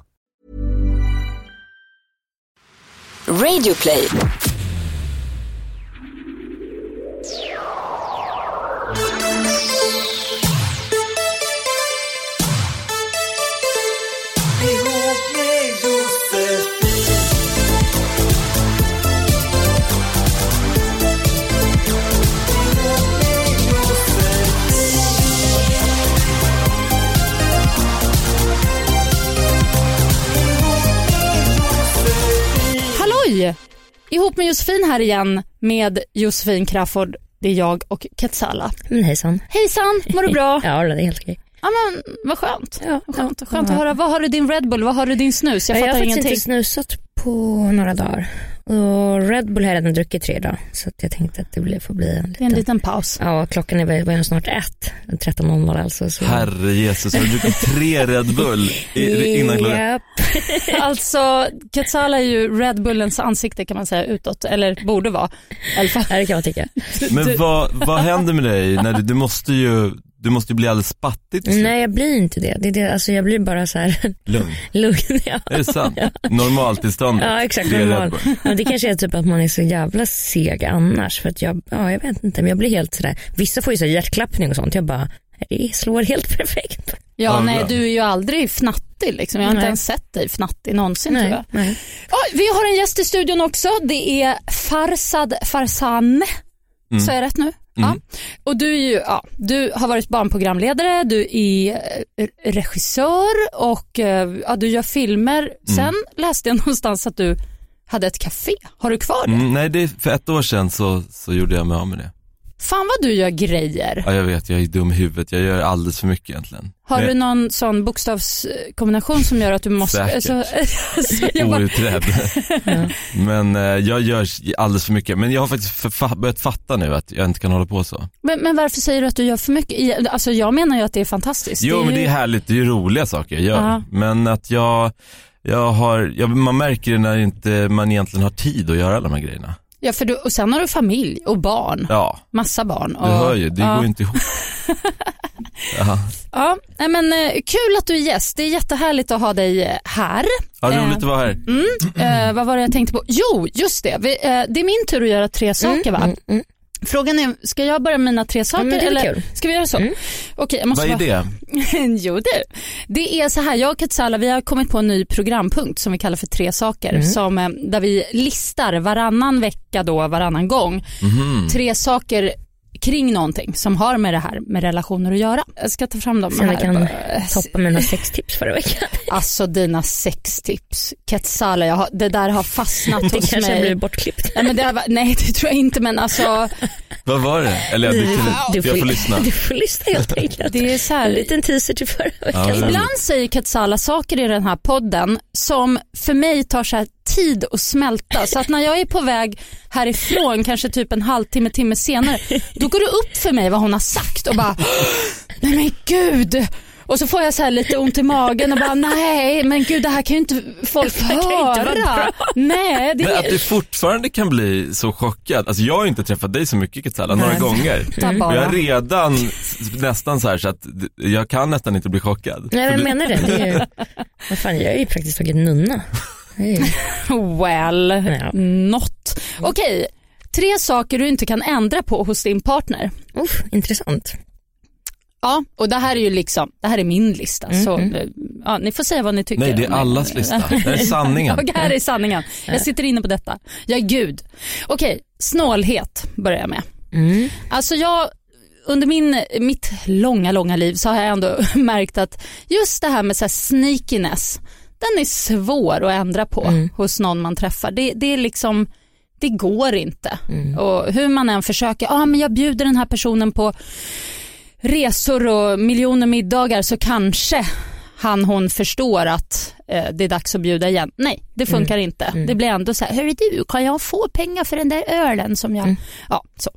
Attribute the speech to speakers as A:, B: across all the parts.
A: Radio
B: Radioplay. Ihop med Josefin här igen med Josefin Crafoord. Det är jag och Ketsala.
C: Men hejsan.
B: Hejsan, mår du bra?
C: Ja, det är helt okej.
B: Ja men vad skönt.
C: Ja,
B: skönt, skönt
C: ja.
B: att höra. Vad har du din Red Bull? Vad har du din snus? Jag
C: Jag,
B: fattar
C: har faktiskt
B: ingenting.
C: inte snusat på några dagar. Och Red Bull har jag redan druckit tre dagar. Så att jag tänkte att det blir- får bli en liten...
B: en liten paus.
C: Ja, klockan är väl snart ett. 13.00 alltså. Så...
D: Herre Jesus, har du druckit tre Red Bull i- innan klockan?
C: Japp.
B: Alltså Ketsala är ju Red Bullens ansikte kan man säga utåt. Eller borde vara. I alla fall.
C: Ja, det kan man tycka.
D: Men vad, vad händer med dig när du, du måste ju, du måste ju bli alldeles spattig till slut.
C: Nej, jag blir inte det. det, är det alltså, jag blir bara så här
D: Lugn.
C: lugn. Ja.
D: Är det sant? Normaltillståndet?
C: Ja exakt, normal. Ja, det kanske är typ att man är så jävla seg annars. För att jag, ja jag vet inte, men jag blir helt sådär. Vissa får ju så hjärtklappning och sånt. Jag bara, det slår helt perfekt.
B: Ja,
D: Ja,
B: nej du är ju aldrig fnattig liksom. Jag har inte
C: Nej.
B: ens sett dig fnattig någonsin tror jag.
C: nej.
B: Ja, vi har en gäst i studion också. Det är Farsad Farsane.
D: Mm.
B: Så är jag rätt nu? Ja. Och du, ju, ja, du har varit barnprogramledare, du är eh, regissör och eh, ja, du gör filmer. Sen läste jag någonstans att du hade ett café. Har du kvar det?
D: Mm, nej, det för ett år sedan så, så gjorde jag mig av med det.
B: Fan vad du gör grejer.
D: Ja, jag vet, jag är dum i huvudet. Jag gör alldeles för mycket egentligen.
B: Har
D: Men-
B: du någon sån bokstavskombination som gör att du måste...
D: Säkert.
B: Alltså, alltså, jag bara,
D: Outredd. Men eh, jag gör alldeles för mycket. Men jag har faktiskt förfa- börjat fatta nu att jag inte kan hålla på så.
B: men, men varför säger du att du gör för mycket? Alltså, jag menar ju att det är fantastiskt.
D: Jo
B: är
D: men
B: ju-
D: det är härligt, det är ju roliga saker jag gör.
B: Ja.
D: Men att jag, jag har, jag, man märker det när inte man egentligen har tid att göra alla de här grejerna.
B: Ja, för du, och sen har du familj och barn.
D: Ja,
B: Massa barn.
D: du
B: Och,
D: hör ju, det
B: ja.
D: går ju inte ihop. Ja,
B: Ja, men eh, kul att du är gäst. Det är jättehärligt att ha dig eh, här.
D: ja roligt
B: Eh,
D: att vara här.
B: Eh, vad var det jag tänkte på? Jo, just det. Vi, eh, det är min tur att göra tre saker va?
C: Mm, mm.
B: Frågan är, ska jag börja med mina tre saker?
C: väl
B: eller
C: kul.
B: ska vi göra så?
C: Mm.
B: Okej, jag måste
D: Vad är
B: bara...
D: det?
B: jo du. Det är så här, jag och Katsala vi har kommit på en ny programpunkt som vi kallar för tre saker.
C: Mm.
B: Som, eh, där vi listar varannan vecka då, varannan gång,
D: Mhm.
B: tre saker kring någonting som har med det här med relationer att göra. Jag ska ta fram dem här.
C: jag kan
B: bara.
C: toppa mina sextips förra veckan.
B: Alltså dina sextips. Katsala, jag har, det där har fastnat
C: Det
B: hos
C: kanske
B: mig.
C: blir bortklippt.
B: Nej, men det var, nej det tror jag inte men alltså
D: Vad var det? Eller jag,
C: Du,
D: du, jag får lyssna.
C: Du får lyssna helt enkelt.
B: det är så
C: En
B: här.
C: liten teaser till förra veckan.
D: Ja,
B: Ibland säger Katsala saker i den här podden som för mig tar så här tid att smälta. Så att när jag är på väg härifrån, kanske typ en halvtimme, timme senare, då går det upp för mig vad hon har sagt och bara, nej men gud. Och så får jag så här lite ont i magen och bara nej men gud det här kan ju inte folk
C: ju inte vara
B: höra.
C: bra.
B: Nej, det
D: Men att du fortfarande kan bli så chockad. Alltså jag har inte träffat dig så mycket Katsala, några gånger. Och
B: bara.
D: jag är redan nästan så här så att jag kan nästan inte bli chockad.
C: Nej jag
D: du-
C: menar det. det är ju, vad fan, jag är ju praktiskt taget nunna. Ju-
B: Well,
C: Ja.
B: not. Okej, tre saker du inte kan ändra på hos din partner.
C: Uff, intressant.
B: Ja, och det här är ju liksom, det här är min lista. Så, eh, ja, ni får säga vad ni tycker.
D: Nej det är allas lista, det här är sanningen.
B: Och här är sanningen. Jag sitter inne på detta. Jag är gud. Okej, snålhet börjar jag med.
C: Mm.
B: Alltså jag, under min, mitt långa, långa liv så har jag ändå märkt att just det här med så här sneakiness, den är svår att ändra på
C: Mm.
B: hos någon man träffar. Det, det är liksom, det går inte.
C: Mm.
B: Och hur man än försöker, ja ah, men jag bjuder den här personen på resor och miljoner middagar så kanske han hon förstår att eh, det är dags att bjuda igen. Nej, det funkar inte. Det blir ändå så här, hörru du, kan jag få pengar för den där ölen som jag... Ja, så.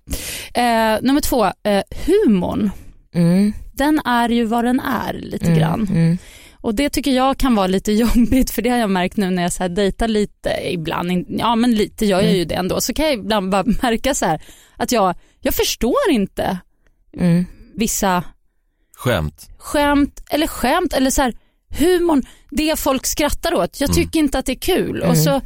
B: Eh, nummer två, eh, humorn.
C: Mm.
B: Den är ju vad den är lite grann.
C: Mm.
B: Och det tycker jag kan vara lite jobbigt för det har jag märkt nu när jag så här dejtar lite ibland, ja men lite gör jag ju det ändå, så kan jag ibland bara märka så här att jag, jag förstår inte
C: Mm.
B: vissa
D: Skämt.
B: skämt eller skämt eller så här humorn, det folk skrattar åt. Jag tycker inte att det är kul och så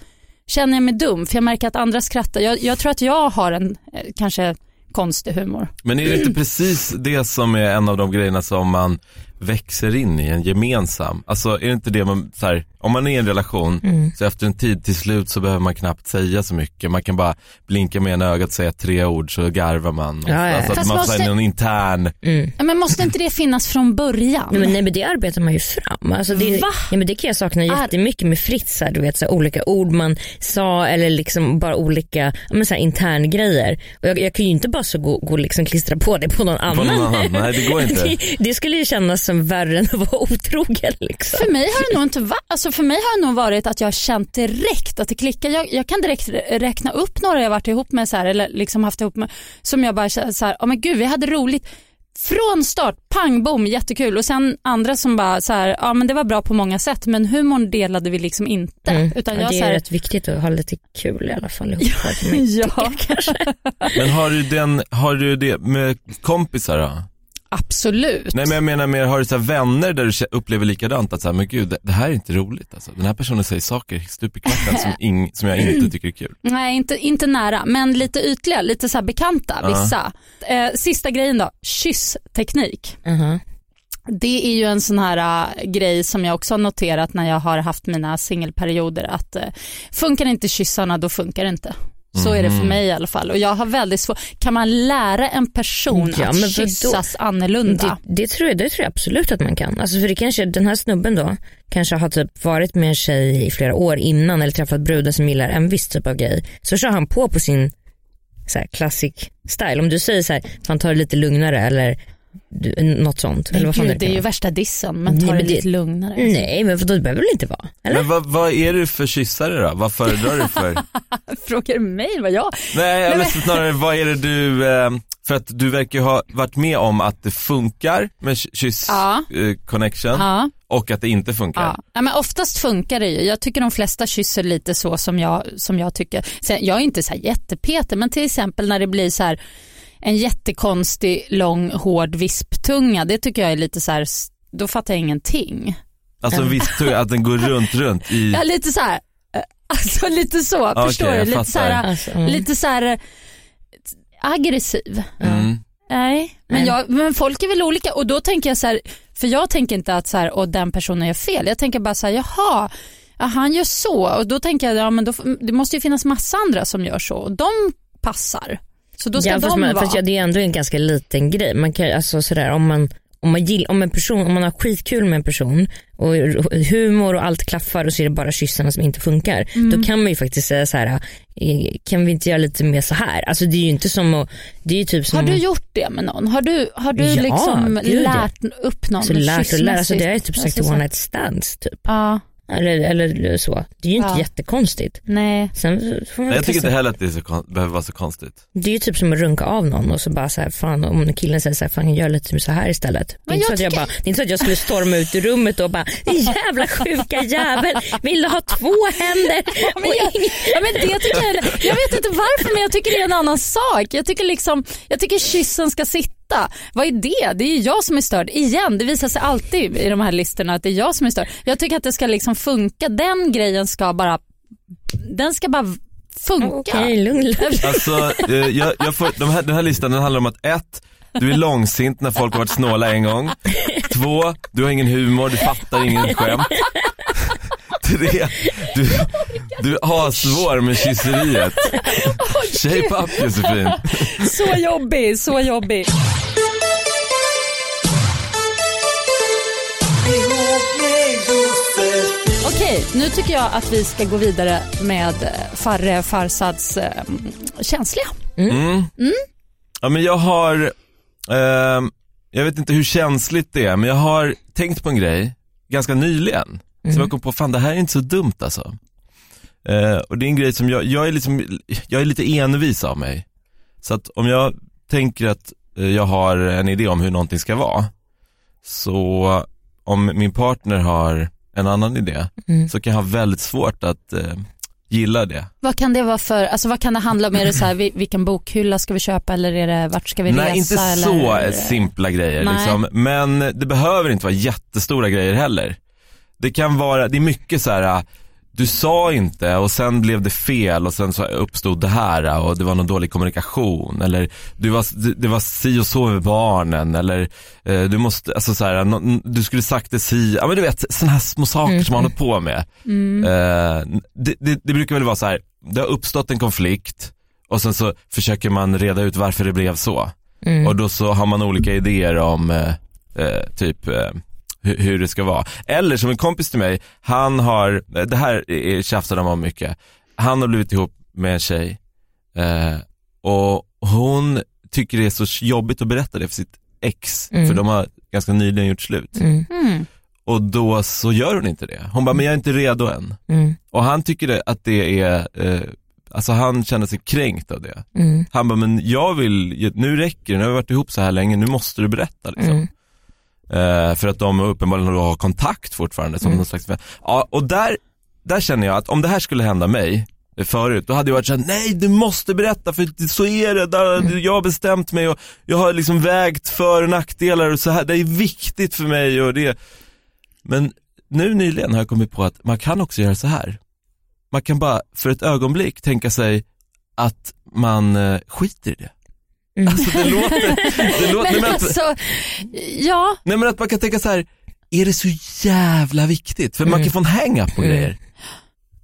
B: känner jag mig dum för jag märker att andra skrattar. Jag, jag tror att jag har en eh, kanske konstig humor.
D: Men är det inte precis det som är en av de grejerna som man växer in i, en gemensam? Alltså är det inte det man, så här, om man är i en relation, så efter en tid till slut så behöver man knappt säga så mycket. Man kan bara blinka med ena ögat, säga tre ord så garvar man. Och,
C: Ja, ja.
D: Alltså man
B: måste-
D: får en intern,
B: Ja, Men måste inte det finnas från början?
C: Nej, men, nej men det arbetar man ju fram. Alltså det,
B: Va?
C: ja, men det kan jag sakna jättemycket med Fritz. Här, du vet, så här, olika ord man sa eller liksom bara olika men, så här, intern grejer. Och jag, jag kan ju inte bara så gå, gå och liksom klistra på det på någon
D: på
C: annan.
D: någon annan. Nej det går inte.
C: det, det skulle ju kännas som värre än att vara otrogen. Liksom.
B: För mig har det nog inte varit, alltså för mig har det nog varit att jag har känt direkt att det klickar. Jag, jag kan direkt rä- räkna upp några jag varit ihop med så här, eller liksom haft ihop med som jag bara känner så här, ja men gud vi hade roligt. Från start, pang bom, jättekul och sen andra som bara så här, ja men det var bra på många sätt men humorn delade vi liksom inte.
C: Mm.
B: Utan
C: ja,
B: jag
C: det
B: så
C: är
B: här,
C: rätt viktigt att ha lite kul i alla fall ihop. mig.
B: ja
D: Men har du, den, har du det med kompisar då?
B: Absolut.
D: Nej men jag menar mer, har du så här vänner där du upplever likadant att så här, men gud det, det här är inte roligt alltså. Den här personen säger saker stup i kvarten som, ing, som jag inte tycker är kul.
B: Nej, inte, inte nära, men lite ytliga, lite så här bekanta,
D: Ja.
B: vissa. Eh, sista grejen då, kyssteknik.
C: Mhm.
B: Det är ju en sån här äh, grej som jag också har noterat när jag har haft mina singelperioder att äh, funkar inte kyssarna då funkar det inte. Så är det
C: Mhm.
B: för mig i alla fall och jag har väldigt svårt, kan man lära en person
C: Ja,
B: att kyssas annorlunda?
C: Det, det, tror jag, det tror jag absolut att man kan. Alltså för det kanske, den här snubben då kanske har typ varit med en tjej i flera år innan eller träffat brudar som gillar en viss typ av grej. Så kör han på på sin så här, classic style. Om du säger så här, fan ta det lite lugnare eller du, något sånt. eller
B: Men
C: vad fan
B: gud,
C: det
B: det är ju värsta dissen men
C: Nej,
B: ta det
C: det-
B: lite lugnare.
C: Nej men vadå, det behöver väl inte vara? Eller?
D: Men vad, vad är det för kyssare då? Vad föredrar du för?
B: Frågar du mig vad jag...
D: Nej,
B: men-
D: eller snarare vad är det du, eh, för att du verkar ju ha varit med om att det funkar med ky- kyss
B: Ja.
D: eh, connection
B: Ja.
D: och att det inte funkar.
B: Ja. Ja, men oftast funkar det ju. Jag tycker de flesta kysser lite så som jag, som jag tycker. Sen, jag är inte så här jättepeter men till exempel när det blir så här en jättekonstig lång hård visptunga det tycker jag är lite så här, då fattar jag ingenting.
D: Alltså tur att den går runt, runt i,
B: Ja lite så här, eh, alltså lite så,
D: Okej,
B: förstår du? Lite så här.
C: Alltså, mm.
B: lite så här eh, aggressiv.
D: mm.
B: Nej, men,
C: Men-
B: jag, men folk är väl olika och då tänker jag så här, för jag tänker inte att så här, och den personen gör fel. Jag tänker bara så här, jaha, ja, han gör så och då tänker jag, ja men då, det måste ju finnas massa andra som gör så och de passar. Så då ska
C: ja,
B: de
C: man,
B: vara.
C: fast ja, det är ändå en ganska liten grej. Man kan, alltså, sådär, om, man, om, man gill, om en person, om man har skitkul med en person och humor och allt klaffar och så är det bara kyssarna som inte funkar.
B: Mm.
C: Då kan man ju faktiskt säga så här: eh, kan vi inte göra lite mer så här? Alltså det är ju inte som att, det är ju typ som
B: Har du gjort det med någon? Har du, har du
C: Ja,
B: liksom
C: gud,
B: lärt upp någon
C: så lärt och lärt, alltså det är
B: kyssmässigt?
C: typ sagt
B: Alltså så-
C: one night stands typ.
B: Ja,
C: Eller, eller så. Det är ju inte
B: Ja.
C: jättekonstigt.
B: nej.
C: Sen får man
D: Nej, jag tycker inte heller att det är så, behöver vara så konstigt.
C: Det är ju typ som att runka av någon och så bara så här, fan om killen säger så här, fan gör lite så här istället. Det är,
B: Men
C: inte så
B: jag
C: att jag
B: tycker-
C: bara, det är inte så att jag skulle storma ut ur rummet och bara, "Din jävla sjuka jävel, vill du ha två händer?
B: Men jag, ja, men det tycker jag, jag vet inte varför men jag tycker det är en annan sak. Jag tycker, liksom, jag tycker kyssen ska sitta. Vad är det? Det är ju jag som är störd. Igen, det visar sig alltid i de här listorna att det är jag som är störd. Jag tycker att det ska liksom funka. Den grejen ska bara, den ska bara funka.
C: Okej, lugn.
D: Alltså, eh, jag, jag får, de här, den här listan den handlar om att ett, du är långsint när folk har varit snåla en gång. Två, du har ingen humor, du fattar ingen skämt. Tre, du, du har svår med kysseriet. Shape up Josefin.
B: Så jobbig, så jobbig. Okej, nu tycker jag att vi ska gå vidare med eh, Farre Farsads eh, känsliga.
D: Mm. Ja men jag har, ehm, jag vet inte hur känsligt det är, men jag har tänkt på en grej ganska nyligen. Så jag kom på, fan det här är inte så dumt alltså. Eh, och det är en grej som jag, jag är liksom, jag är lite envis av mig. Så att om jag tänker att eh, jag har en idé om hur någonting ska vara, så om min partner har en annan idé, så kan jag ha väldigt svårt att eh, gilla det.
B: Vad kan det vara för, alltså vad kan det handla om? Är det så här, vi- vilken bokhylla ska vi köpa eller är det, vart ska vi resa?
D: Nej, inte så
B: eller?
D: simpla grejer
B: Nej.
D: liksom. Men det behöver inte vara jättestora grejer heller. Det kan vara, det är mycket så här. Du sa inte och sen blev det fel och sen så uppstod det här och det var någon dålig kommunikation eller du var, det var si och så med barnen eller eh, du måste, alltså så här, du skulle sagt det si, ja men du vet sådana här små saker som man håller på med. Eh, det, det, det brukar väl vara så här, det har uppstått en konflikt och sen så försöker man reda ut varför det blev så. Och då så har man olika idéer om eh, eh, typ hur, det ska vara. Eller som en kompis till mig, han har, det här är- tjafsar de om mycket, han har blivit ihop med en tjej eh, och hon tycker det är så jobbigt att berätta det för sitt ex, för de har ganska nyligen gjort slut.
B: Mm.
D: Och då så gör hon inte det. Hon bara, men jag är inte redo än.
C: Mm.
D: Och han tycker det, att det är, eh, alltså han känner sig kränkt av det.
C: Mm.
D: Han bara, men jag vill, nu räcker det, nu har vi varit ihop så här länge, nu måste du berätta liksom.
C: Mm.
D: Eh, för att de uppenbarligen har kontakt fortfarande som någon slags, ja och där, där känner jag att om det här skulle hända mig förut, då hade jag varit såhär, nej du måste berätta för så är det, där, jag har bestämt mig och jag har liksom vägt för och nackdelar och så här, det är viktigt för mig och det. Men nu nyligen har jag kommit på att man kan också göra så här. Man kan bara för ett ögonblick tänka sig att man eh, skiter i det. Alltså det låter, det låter,
B: Men
D: men att,
B: alltså, ja,
D: nej men att man kan tänka så här, är det så jävla viktigt? För man kan få en hang-up på grejer.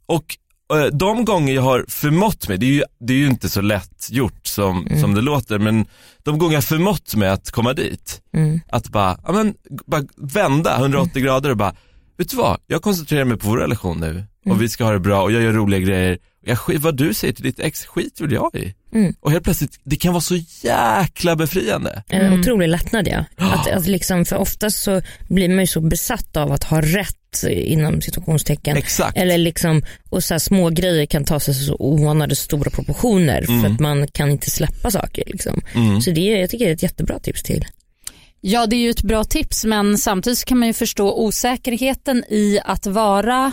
D: Och eh, de gånger jag har förmått mig, det är ju, det är ju inte så lätt gjort som, som det låter, men de gånger jag förmått mig att komma dit, att bara, ja men, bara vända 180 grader och bara, vet du vad, jag koncentrerar mig på vår relation nu och vi ska ha det bra och jag gör roliga grejer. Jag, vad du säger till ditt ex skit väl jag i. Och helt plötsligt, det kan vara så jäkla befriande.
C: En otrolig lättnad ja. Att, att liksom, för oftast så blir man ju så besatt av att ha rätt inom situationstecken.
D: Exakt.
C: Eller liksom, och så här, små grejer kan ta sig så oanade stora proportioner för att man kan inte släppa saker. Liksom. Så det, är- jag tycker det är ett jättebra tips till.
B: Ja, det är ju ett bra tips men samtidigt så kan man ju förstå osäkerheten i att vara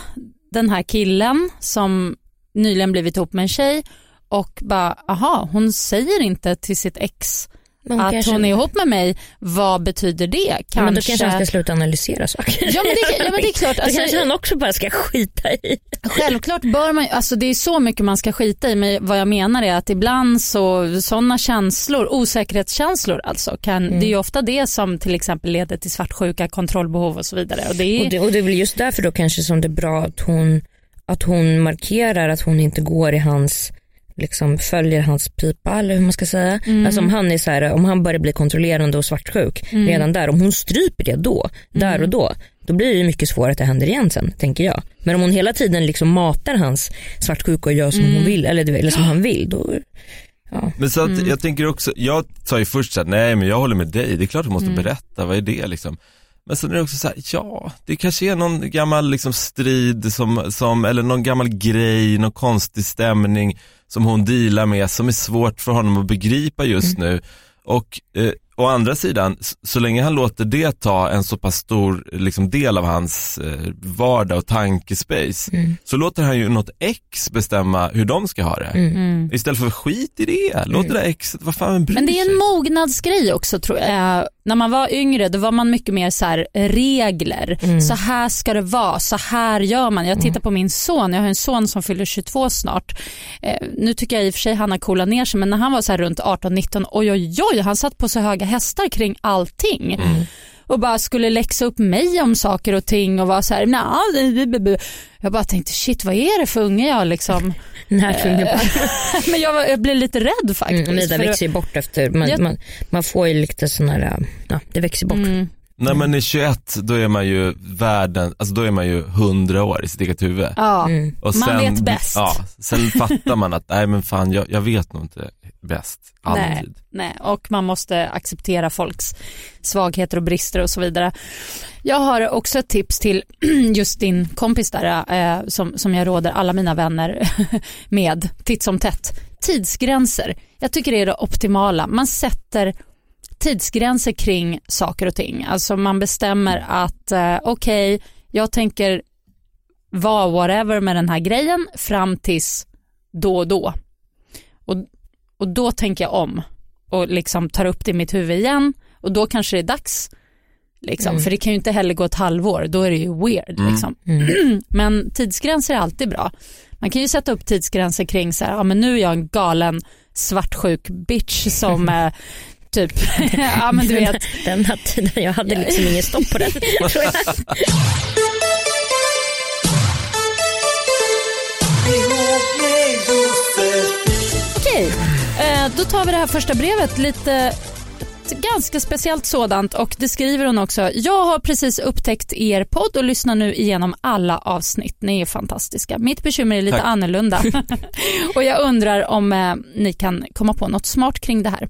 B: den här killen som nyligen blivit ihop med en tjej och bara, aha, hon säger inte till sitt ex
C: men
B: att
C: kanske-
B: hon är ihop med mig. Vad betyder det? Kanske...
C: Men då kanske han ska sluta analysera saker.
B: Ja, men det- ja, men det är klart,
C: då
B: alltså-
C: kanske han också bara ska skita i.
B: Självklart bör man, alltså det är så mycket man ska skita i men vad jag menar är att ibland så sådana känslor, osäkerhetskänslor alltså, kan,
C: Mm.
B: det är ju ofta det som till exempel leder till svartsjuka, kontrollbehov och så vidare. Och det är,
C: Och det, och det är väl just därför då kanske som det är bra att hon, att hon markerar att hon inte går i hans liksom följer hans pipa eller hur man ska säga. Alltså om han är så här, om han börjar bli kontrollerande och svartsjuk redan där, om hon stryper det då, där och då, då blir det mycket svårare att det händer igen sen, tänker jag. Men om hon hela tiden liksom matar hans svartsjuka och gör som hon vill, eller, eller som han vill, då, ja.
D: Men så att jag tänker också, jag sa ju först såhär, nej men jag håller med dig, det är klart du måste berätta, vad är det liksom? Men sen är det också så här, ja, det kanske är någon gammal liksom strid som, som, eller någon gammal grej, någon konstig stämning som hon dealar med som är svårt för honom att begripa just nu. Och eh, å andra sidan, s- så länge han låter det ta en så pass stor liksom, del av hans eh, vardag och tankespace, så låter han ju något ex bestämma hur de ska ha det. Istället för skit i det, låt det där exet, vad fan bryr
B: men det är
D: sig?
B: en mognadsgrej också tror jag. När man var yngre då var man mycket mer så här, regler.
C: Mm.
B: Så här ska det vara, så här gör man. Jag tittar på min son, jag har en son som fyller 22 snart. Eh, nu tycker jag i och för sig han har coolat ner sig men när han var så här runt 18-19, oj oj oj, han satt på så höga hästar kring allting. Och bara skulle läxa upp mig om saker och ting och var så här, jag bara tänkte shit vad är det för unge jag liksom.
C: Närfingerbarn.
B: men jag, jag blev lite rädd faktiskt.
C: Mm,
B: för
C: växer ju bort efter, man,
B: Jag-
C: man, man får ju lite sån här, ja det växer bort.
B: Mm.
D: När man är 21 då är man ju världen, alltså då är man ju 100 år i sitt eget huvud.
B: Ja,
C: Mm.
D: Och
B: man vet bäst.
D: Ja, sen fattar man att, nej men fan jag, jag vet nog inte bäst,
B: Nej,
D: alltid.
B: nej, och man måste acceptera folks svagheter och brister och så vidare. Jag har också ett tips till just din kompis där eh, som, som jag råder alla mina vänner med titt som tätt. Tidsgränser. Jag tycker det är det optimala. Man sätter tidsgränser kring saker och ting. Alltså man bestämmer att eh, okej, jag tänker vara whatever med den här grejen fram tills då och då. Och, och då tänker jag om och liksom tar upp det i mitt huvud igen och då kanske det är dags. Liksom. För det kan ju inte heller gå ett halvår, då är det ju weird. Liksom. men tidsgränser är alltid bra. Man kan ju sätta upp tidsgränser kring så här, ja men nu är jag en galen svartsjuk bitch som eh, typ, ja men du vet,
C: Den här tiden, jag hade liksom ingen stopp på den.
B: Okej, eh, då tar vi det här första brevet. Lite ganska speciellt sådant och det skriver hon också. Jag har precis upptäckt er podd och lyssnar nu igenom alla avsnitt. Ni är fantastiska. Mitt bekymmer är lite
D: Tack.
B: annorlunda och jag undrar om eh, ni kan komma på något smart kring det här.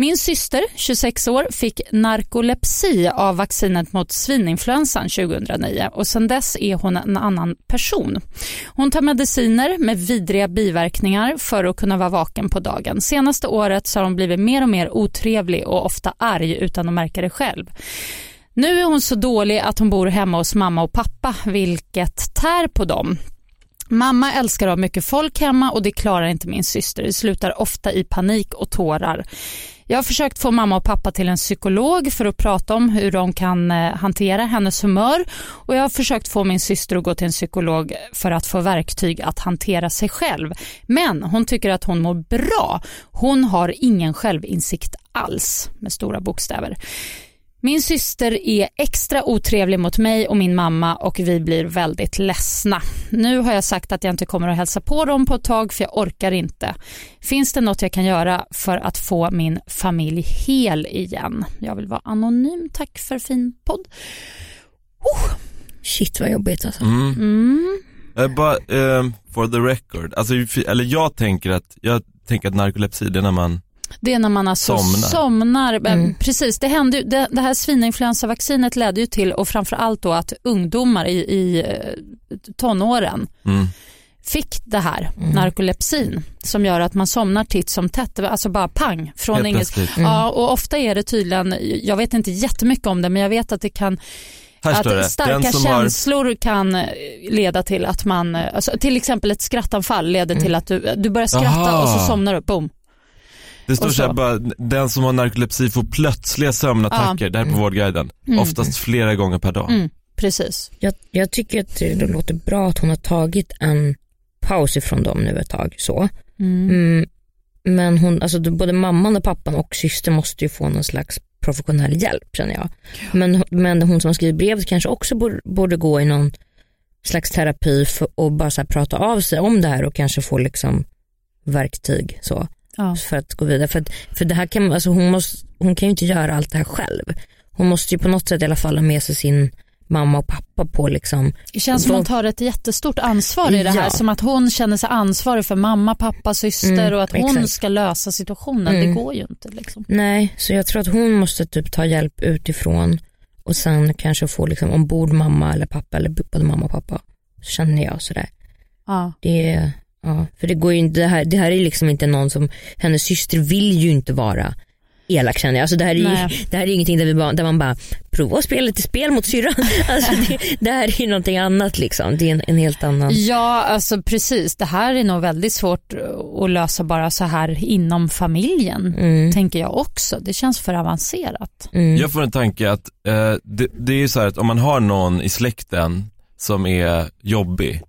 B: Min syster, 26 år, fick narkolepsi av vaccinet mot svininfluensan 2009 och sedan dess är hon en annan person. Hon tar mediciner med vidriga biverkningar för att kunna vara vaken på dagen. Senaste året så har hon blivit mer och mer otrevlig och ofta arg utan att märka det själv. Nu är hon så dålig att hon bor hemma hos mamma och pappa vilket tär på dem. Mamma älskar att ha mycket folk hemma och det klarar inte min syster. Det slutar ofta i panik och tårar. Jag har försökt få mamma och pappa till en psykolog för att prata om hur de kan eh, hantera hennes humör och jag har försökt få min syster att gå till en psykolog för att få verktyg att hantera sig själv. Men hon tycker att hon mår bra. Hon har ingen självinsikt alls med stora bokstäver. Min syster är extra otrevlig mot mig och min mamma och vi blir väldigt ledsna. Nu har jag sagt att jag inte kommer att hälsa på dem på ett tag för jag orkar inte. Finns det något jag kan göra för att få min familj hel igen? Jag vill vara anonym. Tack för fin podd.
C: Shit vad jobbigt alltså.
D: Mm.
B: Mm.
D: Eh, bara, eh, for the record, alltså, eller jag tänker att, jag tänker att narkolepsi det är när man,
B: Det är när man alltså
D: Somnar.
B: somnar.
C: Mm.
B: Precis, det, hände, det, det här svininfluensavaccinet ledde ju till och framförallt då att ungdomar i, i eh, tonåren
D: mm,
B: fick det här, narkolepsin, som gör att man somnar titt som tätt, alltså bara pang från inget. Ja, och ofta är det tydligen, jag vet inte jättemycket om det, men jag vet att det kan, att starka
D: som har,
B: känslor kan eh, leda till att man, eh, alltså, till exempel ett skrattanfall leder till att du, du börjar skratta
D: Aha.
B: och så somnar du, boom.
D: Det står
B: och
D: så här
B: så.
D: bara, den som har narkolepsi får plötsliga sömnattacker, det här är på Vårdguiden, oftast flera gånger per dag.
B: Mm, precis.
C: Jag, jag tycker att det låter bra att hon har tagit en paus ifrån dem nu ett tag. så. Mm, men hon, alltså, både mamman och pappan och syster måste ju få någon slags professionell hjälp känner jag. Men, men hon som har skrivit brevet kanske också borde, borde gå i någon slags terapi för, och bara så här, prata av sig om det här och kanske få liksom verktyg så
B: Ja.
C: för att gå vidare. För, att, för det här kan, alltså hon, måste, hon kan ju inte göra allt det här själv. Hon måste ju på något sätt i alla fall ha med sig sin mamma och pappa på liksom,
B: Det känns som
C: Då-
B: hon tar ett jättestort ansvar i det här,
C: Ja.
B: som att hon känner sig ansvarig för mamma, pappa, syster
C: Mm,
B: och att hon
C: exakt.
B: ska lösa situationen.
C: Mm.
B: Det går ju inte liksom.
C: nej så jag tror att hon måste typ ta hjälp utifrån och sen kanske få liksom ombord mamma eller pappa eller både mamma och pappa. Så känner jag sådär.
B: Ja.
C: Det ja, för det går ju inte, det här, det här är liksom inte någon som, hennes syster vill ju inte vara elak känner jag. Alltså det här är ju,
B: Nej.
C: det här är ju ingenting där, vi bara, där man bara prova att spela lite spel mot syrran. Alltså det, det här är ju någonting annat liksom. Det är en, en helt annan.
B: Ja, alltså precis. Det här är nog väldigt svårt att lösa bara så här inom familjen,
C: Mm.
B: tänker jag också. Det känns för avancerat.
C: Mm.
D: Jag får en tanke att eh, det, det är ju så här att om man har någon i släkten som är jobbig,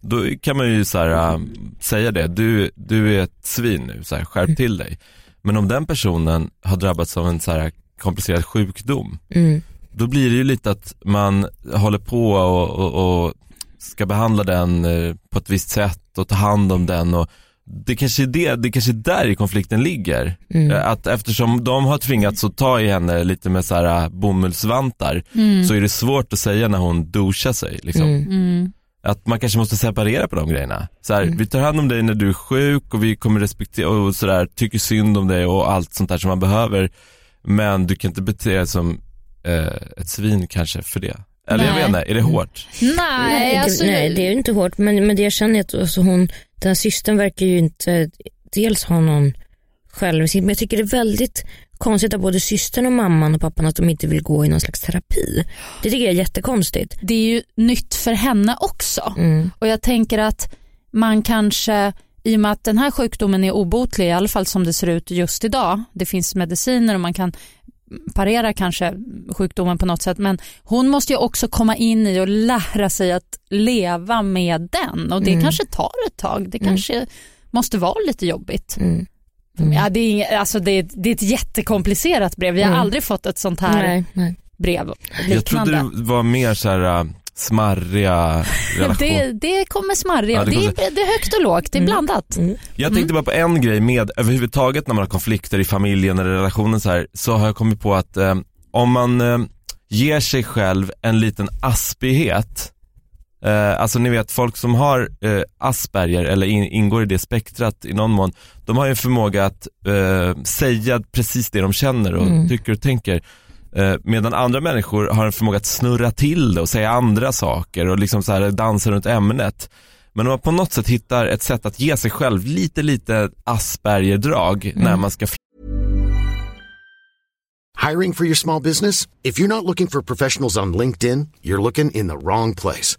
D: då kan man ju så här, äh, säga det, du, du är ett svin nu, så här, skärp till dig. Men om den personen har drabbats av en så här komplicerad sjukdom,
C: Mm.
D: då blir det ju lite att man håller på och, och, och ska behandla den eh, på ett visst sätt och ta hand om den och det kanske är det, det kanske är där i konflikten ligger.
C: Mm.
D: Eh, Att eftersom de har tvingats att ta i henne lite med så här bomullsvantar så är det svårt att säga när hon duschar sig. Liksom.
C: Mm.
B: Mm.
D: Att man kanske måste separera på de grejerna. Så här, Vi tar hand om dig när du är sjuk och vi kommer respektera och sådär, tycker synd om dig och allt sånt där som man behöver. Men du kan inte bete dig som eh, ett svin kanske för det. Eller jag
B: Nej.
D: vet inte, är det hårt?
B: Nej, alltså,
C: det, nej det är ju inte hårt men, men det jag känner är att alltså hon, den här systern verkar ju inte dels ha någon självinsikt men jag tycker det är väldigt konstigt av både systern och mamman och pappan att de inte vill gå i någon slags terapi. Det tycker jag är jättekonstigt.
B: det är ju nytt för henne också.
C: Mm.
B: Och jag tänker att man kanske, i och med att den här sjukdomen är obotlig, i alla fall som det ser ut just idag, det finns mediciner och man kan parera kanske sjukdomen på något sätt, men hon måste ju också komma in i och lära sig att leva med den och det
C: Mm.
B: kanske tar ett tag, det kanske måste vara lite jobbigt.
C: Mm.
B: Ja, det, är, alltså det, är, det är ett jättekomplicerat brev, vi har
C: Mm.
B: aldrig fått ett sånt här
C: Nej, nej.
B: brev
D: Jag trodde
B: liknande.
D: det var mer så här äh, smarriga relationer.
B: Det, det kommer smarriga,
D: Ja, det
B: det,
D: kommer-
B: är, det är högt och lågt, det är blandat.
D: Jag tänkte bara på en grej med överhuvudtaget när man har konflikter i familjen eller relationen så här, så har jag kommit på att eh, om man eh, ger sig själv en liten aspighet, eh, alltså ni vet folk som har eh, Asperger eller in, ingår i det spektrat i någon mån, de har ju en förmåga att eh, säga precis det de känner och tycker och tänker. Eh, medan andra människor har en förmåga att snurra till det och säga andra saker och liksom så här dansa runt ämnet. Men om man på något sätt hittar ett sätt att ge sig själv lite, lite Asperger-drag när man ska
E: Hiring for your small business? If you're not looking for professionals on LinkedIn, you're looking in the wrong place.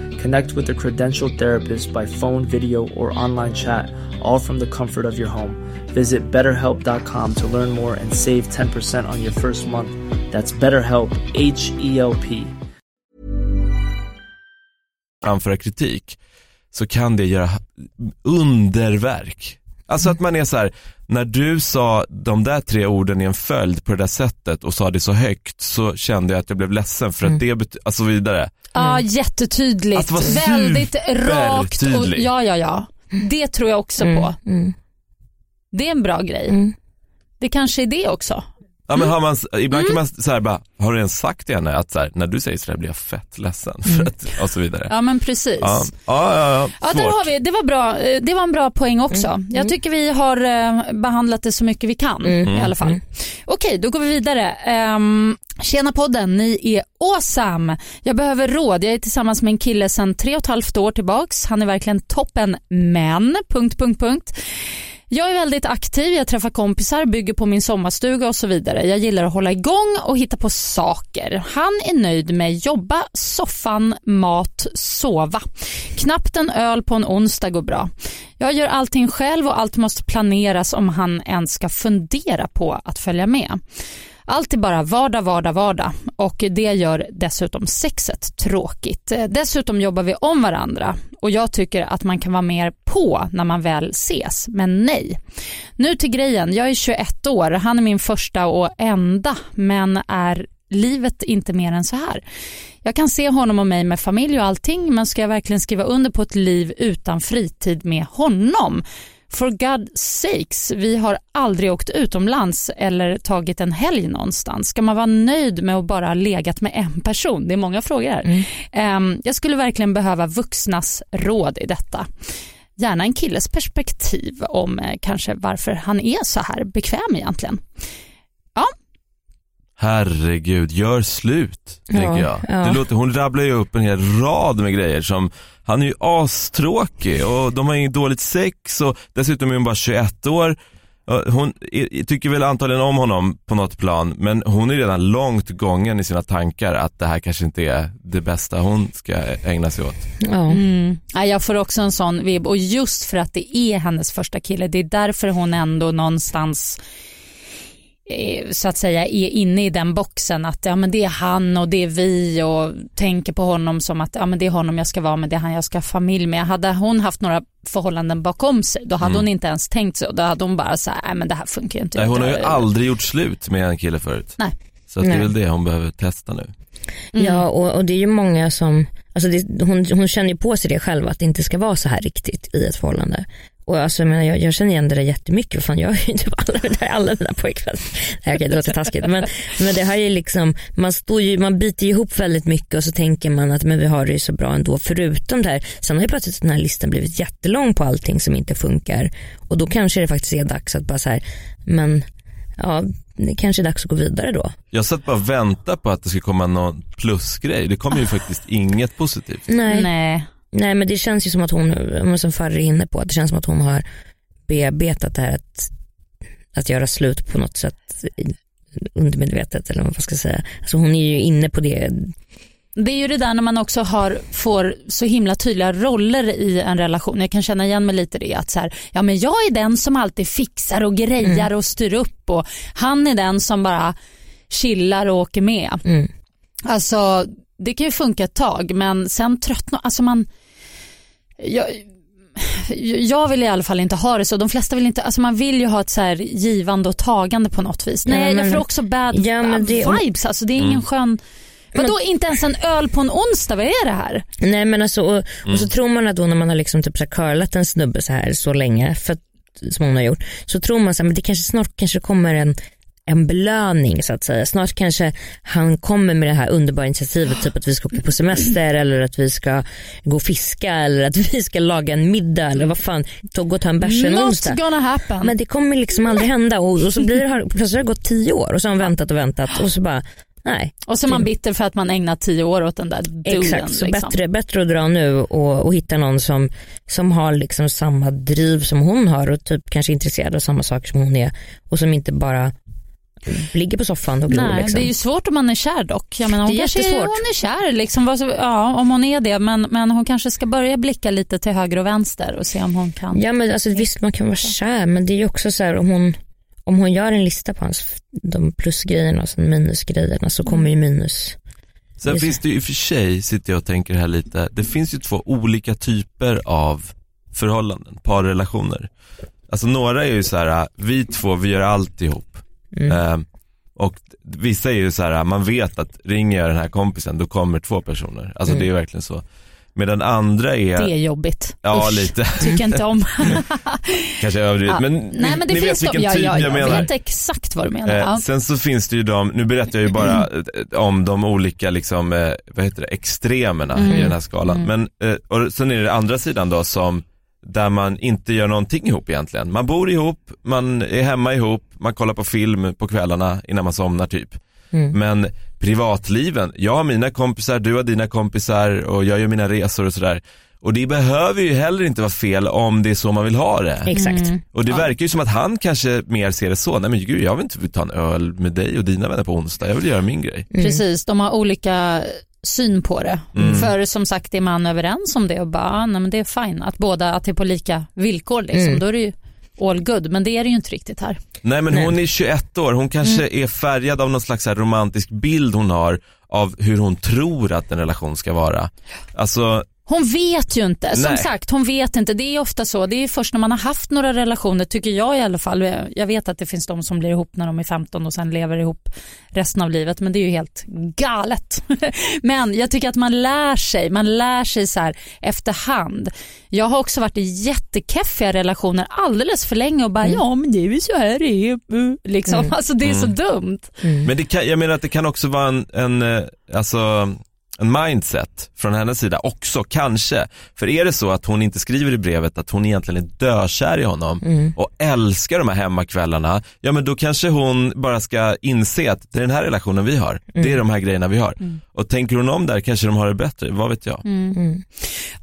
F: Connect with a credentialed therapist by phone, video, or online chat, all from the comfort of your home. Visit betterhelp.com to learn more and save 10% on your first month. That's BetterHelp, H E L P.
D: framföra kritik så kan det göra underverk. Alltså att man är så här, när du sa de där tre orden i en följd på det där sättet och sa det så högt så kände jag att jag blev ledsen för att det betyder, alltså vidare.
B: Ja, jättetydligt.
D: Att vara
B: Väldigt rakt. Och, ja, ja, ja. Det tror jag också på.
C: Mm.
B: Det är en bra grej.
C: Mm.
B: Det kanske är det också.
D: Ja men har man, ibland kan man så här bara, har du ens sagt till henne att så här, när du säger sådär blir jag fett ledsen för att, och så vidare.
B: Ja, men precis.
D: Ja, ja, ja, ja.
B: Där har vi, det, var bra. Eh, det var en bra poäng också. Jag tycker vi har eh, behandlat det så mycket vi kan i alla fall. Okej, då går vi vidare. Um, tjena podden, ni är awesome. Jag behöver råd. Jag är tillsammans med en kille sedan tre och ett halvt år tillbaks. Han är verkligen toppen men... Punkt, punkt, punkt. Jag är väldigt aktiv, jag träffar kompisar, bygger på min sommarstuga och så vidare. Jag gillar att hålla igång och hitta på saker. Han är nöjd med jobba, soffan, mat, sova. Knappt en öl på en onsdag går bra. Jag gör allting själv och allt måste planeras om han ens ska fundera på att följa med. Allt är bara vardag, vardag, vardag och det gör dessutom sexet tråkigt. Dessutom jobbar vi om varandra och jag tycker att man kan vara mer på när man väl ses, men nej. Nu till grejen, jag är 21 år, han är min första och enda, men är livet inte mer än så här. Jag kan se honom och mig med familj och allting, men ska jag verkligen skriva under på ett liv utan fritid med honom? For God sakes, vi har aldrig åkt utomlands eller tagit en helg någonstans. Ska man vara nöjd med att bara ha legat med en person? Det är många frågor här. Mm. Jag skulle verkligen behöva vuxnas råd i detta. Gärna en killes perspektiv om eh, kanske varför han är så här bekväm egentligen. Ja,
D: Herregud, gör slut,
C: Ja,
D: tänker jag.
C: ja.
D: Det låter, hon rabblar ju upp en hel rad med grejer som, han är ju astråkig och de har inget dåligt sex och dessutom är hon bara 21 år. Hon tycker väl antagligen om honom på något plan, men hon är redan långt gången i sina tankar att det här kanske inte är det bästa hon ska ägna sig åt.
C: Ja.
B: Mm. Ja, Jag får också en sån vibb och just för att det är hennes första kille, det är därför hon ändå någonstans så att säga är inne i den boxen att ja, men det är han och det är vi och tänker på honom som att ja, men det är honom jag ska vara med, det är han jag ska ha familj med. Hade hon haft några förhållanden bakom sig då hade hon inte ens tänkt så. Då hade hon bara så här, nej men det här funkar ju inte.
D: Nej, hon har ju aldrig gjort slut med en kille förut.
B: Nej.
D: Så att det är
C: Nej.
D: väl det hon behöver testa nu.
C: Ja och, och det är ju många som, alltså det, hon, hon känner ju på sig det själv att det inte ska vara så här riktigt i ett förhållande. Och alltså, jag, menar, jag, jag känner igen det där jättemycket, fan jag har ju typ alla, det här är alla mina pojkvänner. Nej okej det låter taskigt men, men det har ju liksom, man står ju, man biter ihop väldigt mycket och så tänker man att men vi har det ju så bra ändå förutom det här. Sen har ju plötsligt den här listan blivit jättelång på allting som inte funkar och då kanske det faktiskt är dags att bara så här, men ja det kanske är dags att gå vidare då.
D: Jag satt bara och väntade på att det skulle komma någon plusgrej. Det kom ju faktiskt inget positivt.
C: Nej.
B: Nej.
C: Nej men det känns ju som att hon, som Farri är inne på, att det känns som att hon har bearbetat det här att, att göra slut på något sätt undermedvetet eller vad man ska säga. Alltså hon är ju inne på det.
B: Det är ju det där när man också har, får så himla tydliga roller i en relation. Jag kan känna igen mig lite i det. Att så här, ja, men jag är den som alltid fixar och grejar och styr upp och han är den som bara chillar och åker med.
C: Mm.
B: Alltså det kan ju funka ett tag men sen tröttnar alltså man jag, jag vill i alla fall inte ha det så. De flesta vill inte, alltså man vill ju ha ett så här givande och tagande på något vis.
C: Ja,
B: Nej,
C: men-
B: jag får också bad
C: Ja, men det-
B: vibes, alltså det är ingen skön Vadå inte ens en öl på en onsdag, vad är det här?
C: Nej men alltså, och, och så tror man att då när man har liksom typ så curlat en snubbe så här så länge, för, att- som hon har gjort, så tror man så här, men det kanske snart kanske kommer en en belöning så att säga. Snart kanske han kommer med det här underbara initiativet, typ att vi ska åka på semester eller att vi ska gå och fiska eller att vi ska laga en middag eller vad fan, ta- gå och ta en bärs en onsdag.
B: gonna happen.
C: Men det kommer liksom aldrig hända och, och så blir det, plötsligt har det gått tio år och så har han väntat och väntat och så bara, nej.
B: och så är man bitter för att man ägnat tio år åt den där duden.
C: Exakt, så
B: liksom.
C: bättre, bättre att dra nu och, och hitta någon som, som har liksom samma driv som hon har och typ kanske är intresserad av samma saker som hon är och som inte bara ligger på soffan och glor.
B: Nej,
C: liksom.
B: det är ju svårt om man är kär dock. Jag menar, hon
C: Det är
B: kanske är,
C: jättesvårt.
B: hon är kär, liksom, ja, om hon är det. Men, men hon kanske ska börja blicka lite till höger och vänster och se om hon kan.
C: Ja men alltså visst man kan vara kär men det är ju också så här om hon, om hon gör en lista på hans, de plusgrejerna och sen minusgrejerna så kommer ju minus.
D: Sen finns det ju i och för sig, sitter jag och tänker här lite, det finns ju två olika typer av förhållanden, parrelationer. Alltså några är ju så här, vi två, vi gör allt ihop.
C: Mm.
D: Eh, och vissa är ju så här, man vet att ringer jag den här kompisen, då kommer två personer. Alltså det är verkligen så. Medan andra är,
B: Det är jobbigt.
D: ja
B: Usch,
D: lite,
B: Tycker inte om.
D: kanske överdrivet,
B: Ja.
D: men,
B: Nej men det
D: ni
B: finns
D: vet
B: de.
D: vilken
B: Ja,
D: typ
B: ja,
D: jag
B: jag
D: menar.
B: vet exakt vad du menar.
D: Eh,
B: Ja.
D: sen så finns det ju de, nu berättar jag ju bara eh, om de olika liksom, eh, vad heter det, extremerna
B: Mm.
D: i den här skalan. Men, eh, och sen är det andra sidan då som, där man inte gör någonting ihop egentligen. Man bor ihop, man är hemma ihop, man kollar på film på kvällarna innan man somnar typ.
C: Mm.
D: Men privatliven, jag har mina kompisar, du har dina kompisar och jag gör mina resor och sådär. Och det behöver ju heller inte vara fel om det är så man vill ha det.
C: Exakt.
D: Och det verkar ju som att han kanske mer ser det så, nej men gud jag vill inte ta en öl med dig och dina vänner på onsdag, jag vill göra min grej.
B: Precis, de har olika syn på det.
D: Mm.
B: För som sagt är man överens om det och bara, ah, nej men det är fine. Att båda, att det är på lika villkor liksom.
C: Mm.
B: Då är det ju all good. Men det är det ju inte riktigt här.
D: Nej men
C: Nej.
D: hon är 21 år, hon kanske
B: Mm.
D: är färgad av någon slags romantisk bild hon har av hur hon tror att en relation ska vara. Alltså,
B: Hon vet ju inte. Som
D: Nej.
B: sagt, hon vet inte. Det är ofta så. Det är först när man har haft några relationer, tycker jag i alla fall. Jag vet att det finns de som blir ihop när de är 15 och sen lever ihop resten av livet. Men det är ju helt galet. Men jag tycker att man lär sig. Man lär sig så här efterhand. Jag har också varit i jättekeffiga relationer alldeles för länge och bara, ja men det är ju så här det är. Mm. Liksom. Alltså det är så dumt.
D: men det kan, jag menar att det kan också vara en, en eh, alltså en mindset från hennes sida också, kanske. För är det så att hon inte skriver i brevet att hon egentligen är dökär i honom och älskar de här hemmakvällarna, ja men då kanske hon bara ska inse att det är den här relationen vi har, det är de här grejerna vi har. Och tänker hon om där kanske de har det bättre, vad vet jag.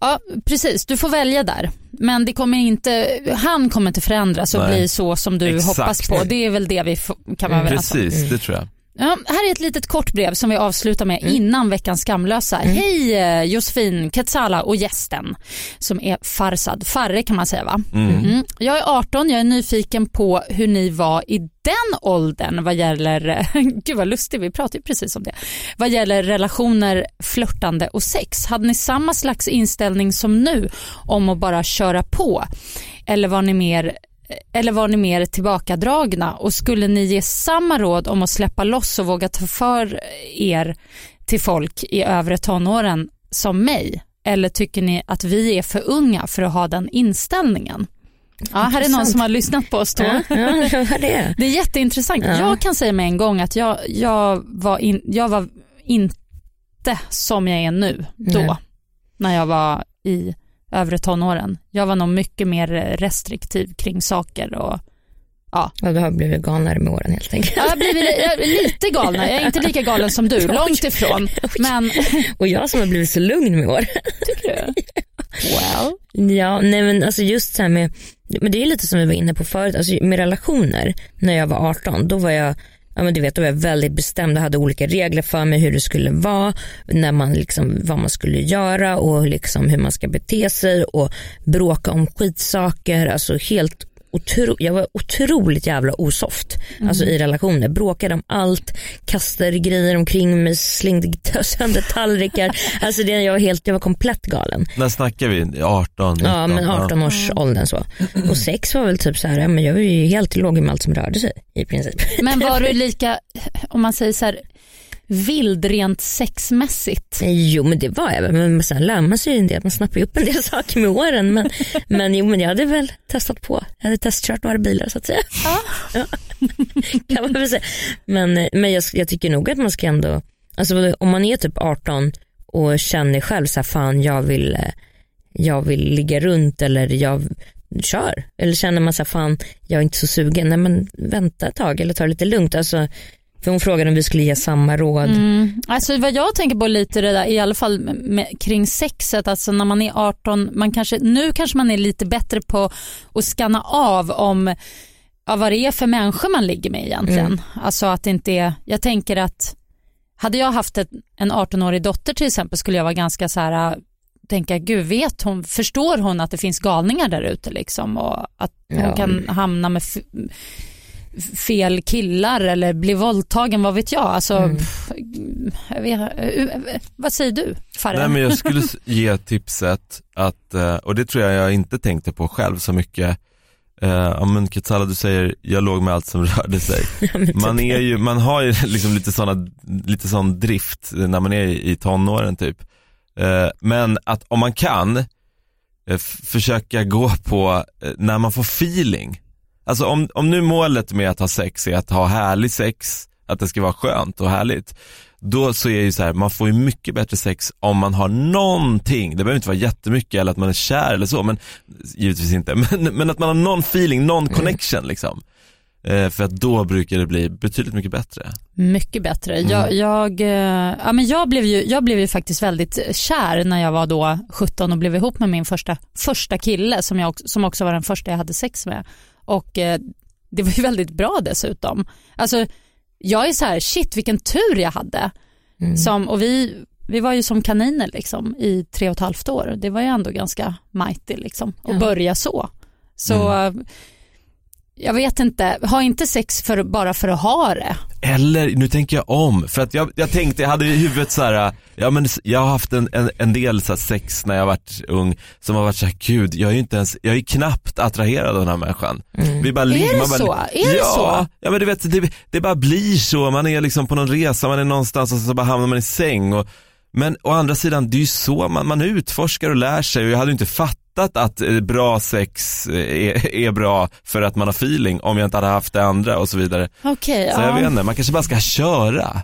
B: Ja, precis. Du får välja där. Men det kommer inte, han kommer inte förändras och
D: Nej.
B: bli så som du
D: Exakt.
B: hoppas på. Det är väl det vi kan vara överens om.
D: Precis, det tror jag.
B: Ja, här är ett litet kort brev som vi avslutar med innan veckans skamlösa. Hej eh, Josefin, Quetzala och gästen som är Farsad. Farre kan man säga va? Mm. Jag är 18, jag är nyfiken på hur ni var i den åldern vad gäller, gud vad lustigt, vi pratade ju precis om det, vad gäller relationer, flörtande och sex. Hade ni samma slags inställning som nu om att bara köra på? Eller var ni mer eller var ni mer tillbakadragna och skulle ni ge samma råd om att släppa loss och våga ta för er till folk i övre tonåren som mig? Eller tycker ni att vi är för unga för att ha den inställningen? Ja, här är någon som har lyssnat på oss då.
C: Ja, ja, det?
B: Det är jätteintressant.
C: Ja.
B: Jag kan säga med en gång att jag, jag, var, in, jag var inte som jag är nu då,
C: Nej.
B: när jag var i övre tonåren. Jag var nog mycket mer restriktiv kring saker och
C: Ja, du har blivit galnare med åren helt enkelt.
B: jag har blivit lite galna. Jag är inte lika galen som du, långt ifrån. Men,
C: Och jag som har blivit så lugn med år.
B: tycker du? Well.
C: Ja, nej men alltså just så här med, men det är lite som vi var inne på förut, alltså med relationer. När jag var 18, då var jag Ja men du vet, då var jag väldigt bestämd och hade olika regler för mig hur det skulle vara, när man liksom, vad man skulle göra och liksom hur man ska bete sig och bråka om skitsaker. Alltså helt otro, jag var otroligt jävla osoft alltså i relationer. Bråkade om allt, kastade grejer omkring mig, slängde sönder tallrikar. Alltså det, jag, var helt, jag var komplett galen.
D: När snackar vi? 18? 19?
C: Ja men 18 års åldern så. Och sex var väl typ så här, ja, men jag var ju helt låg med allt som rörde sig i princip.
B: Men var du lika, om man säger så här, vild rent sexmässigt?
C: Jo men det var jag väl, men sen lär man sig ju en del, man snappar ju upp en del saker med åren. Men, men jo men jag hade väl testat på, jag hade testkört några bilar så att säga. Ja. kan man väl säga. Men, men jag, jag tycker nog att man ska ändå, alltså om man är typ 18 och känner själv så här, fan jag vill, jag vill ligga runt eller jag kör. Eller känner man så här, fan jag är inte så sugen, nej men vänta ett tag eller ta det lite lugnt. Alltså, för hon frågade om vi skulle ge samma råd.
B: Mm. Alltså vad jag tänker på lite det där, i alla fall med, kring sexet, alltså när man är 18, man kanske, nu kanske man är lite bättre på att skanna av om ja, vad det är för människor man ligger med egentligen. Alltså att det inte är, jag tänker att hade jag haft ett, en 18-årig dotter till exempel skulle jag vara ganska så här tänka, gud vet hon, förstår hon att det finns galningar där ute liksom och att hon
C: Ja.
B: kan hamna med fel killar eller bli våldtagen, vad vet jag. Alltså, pff, jag vet, eh, vad säger du Farah?
D: Nej men jag skulle ge tipset att, eh, och det tror jag jag inte tänkte på själv så mycket, eh, ja men Ketsala du säger, jag låg med allt som rörde sig. Man är ju, man har ju liksom lite sådana, lite sån drift när man är i tonåren typ. Eh, Men att om man kan, eh, försöka gå på eh, när man får feeling. Alltså om, om nu målet med att ha sex är att ha härlig sex, att det ska vara skönt och härligt. Då så är ju så här, man får ju mycket bättre sex om man har någonting, det behöver inte vara jättemycket eller att man är kär eller så, men givetvis inte, men, men att man har någon feeling, någon connection liksom. Eh, för att då brukar det bli betydligt mycket bättre.
B: Mycket bättre.
D: Mm.
B: Jag, jag, eh, ja, men jag, blev ju, jag blev ju faktiskt väldigt kär när jag var då 17 och blev ihop med min första, första kille som, jag, som också var den första jag hade sex med. Och eh, det var ju väldigt bra dessutom. Alltså, jag är så här, shit vilken tur jag hade. Som, och vi, vi var ju som kaniner liksom, i tre och ett halvt år. Det var ju ändå ganska mighty liksom, att
C: Ja.
B: börja så. Så eh, jag vet inte, ha inte sex för, bara för att ha det.
D: Eller, nu tänker jag om, för att jag, jag tänkte, jag hade i huvudet så här, ja men jag har haft en, en, en del så sex när jag varit ung som har varit så här, gud jag är ju inte ens, jag är knappt attraherad av den här människan. Vi bara ligger-
B: det
D: bara,
B: så? Är det
D: ja,
B: så?
D: Ja men du vet, det, det bara blir så, man är liksom på någon resa, man är någonstans och så bara hamnar man i säng och men å andra sidan, det är ju så man, man utforskar och lär sig och jag hade inte fattat att eh, bra sex eh, är, är bra för att man har feeling om jag inte hade haft det andra och så vidare.
B: Okej,
D: Så jag vet
B: ja.
D: inte, man kanske bara ska köra.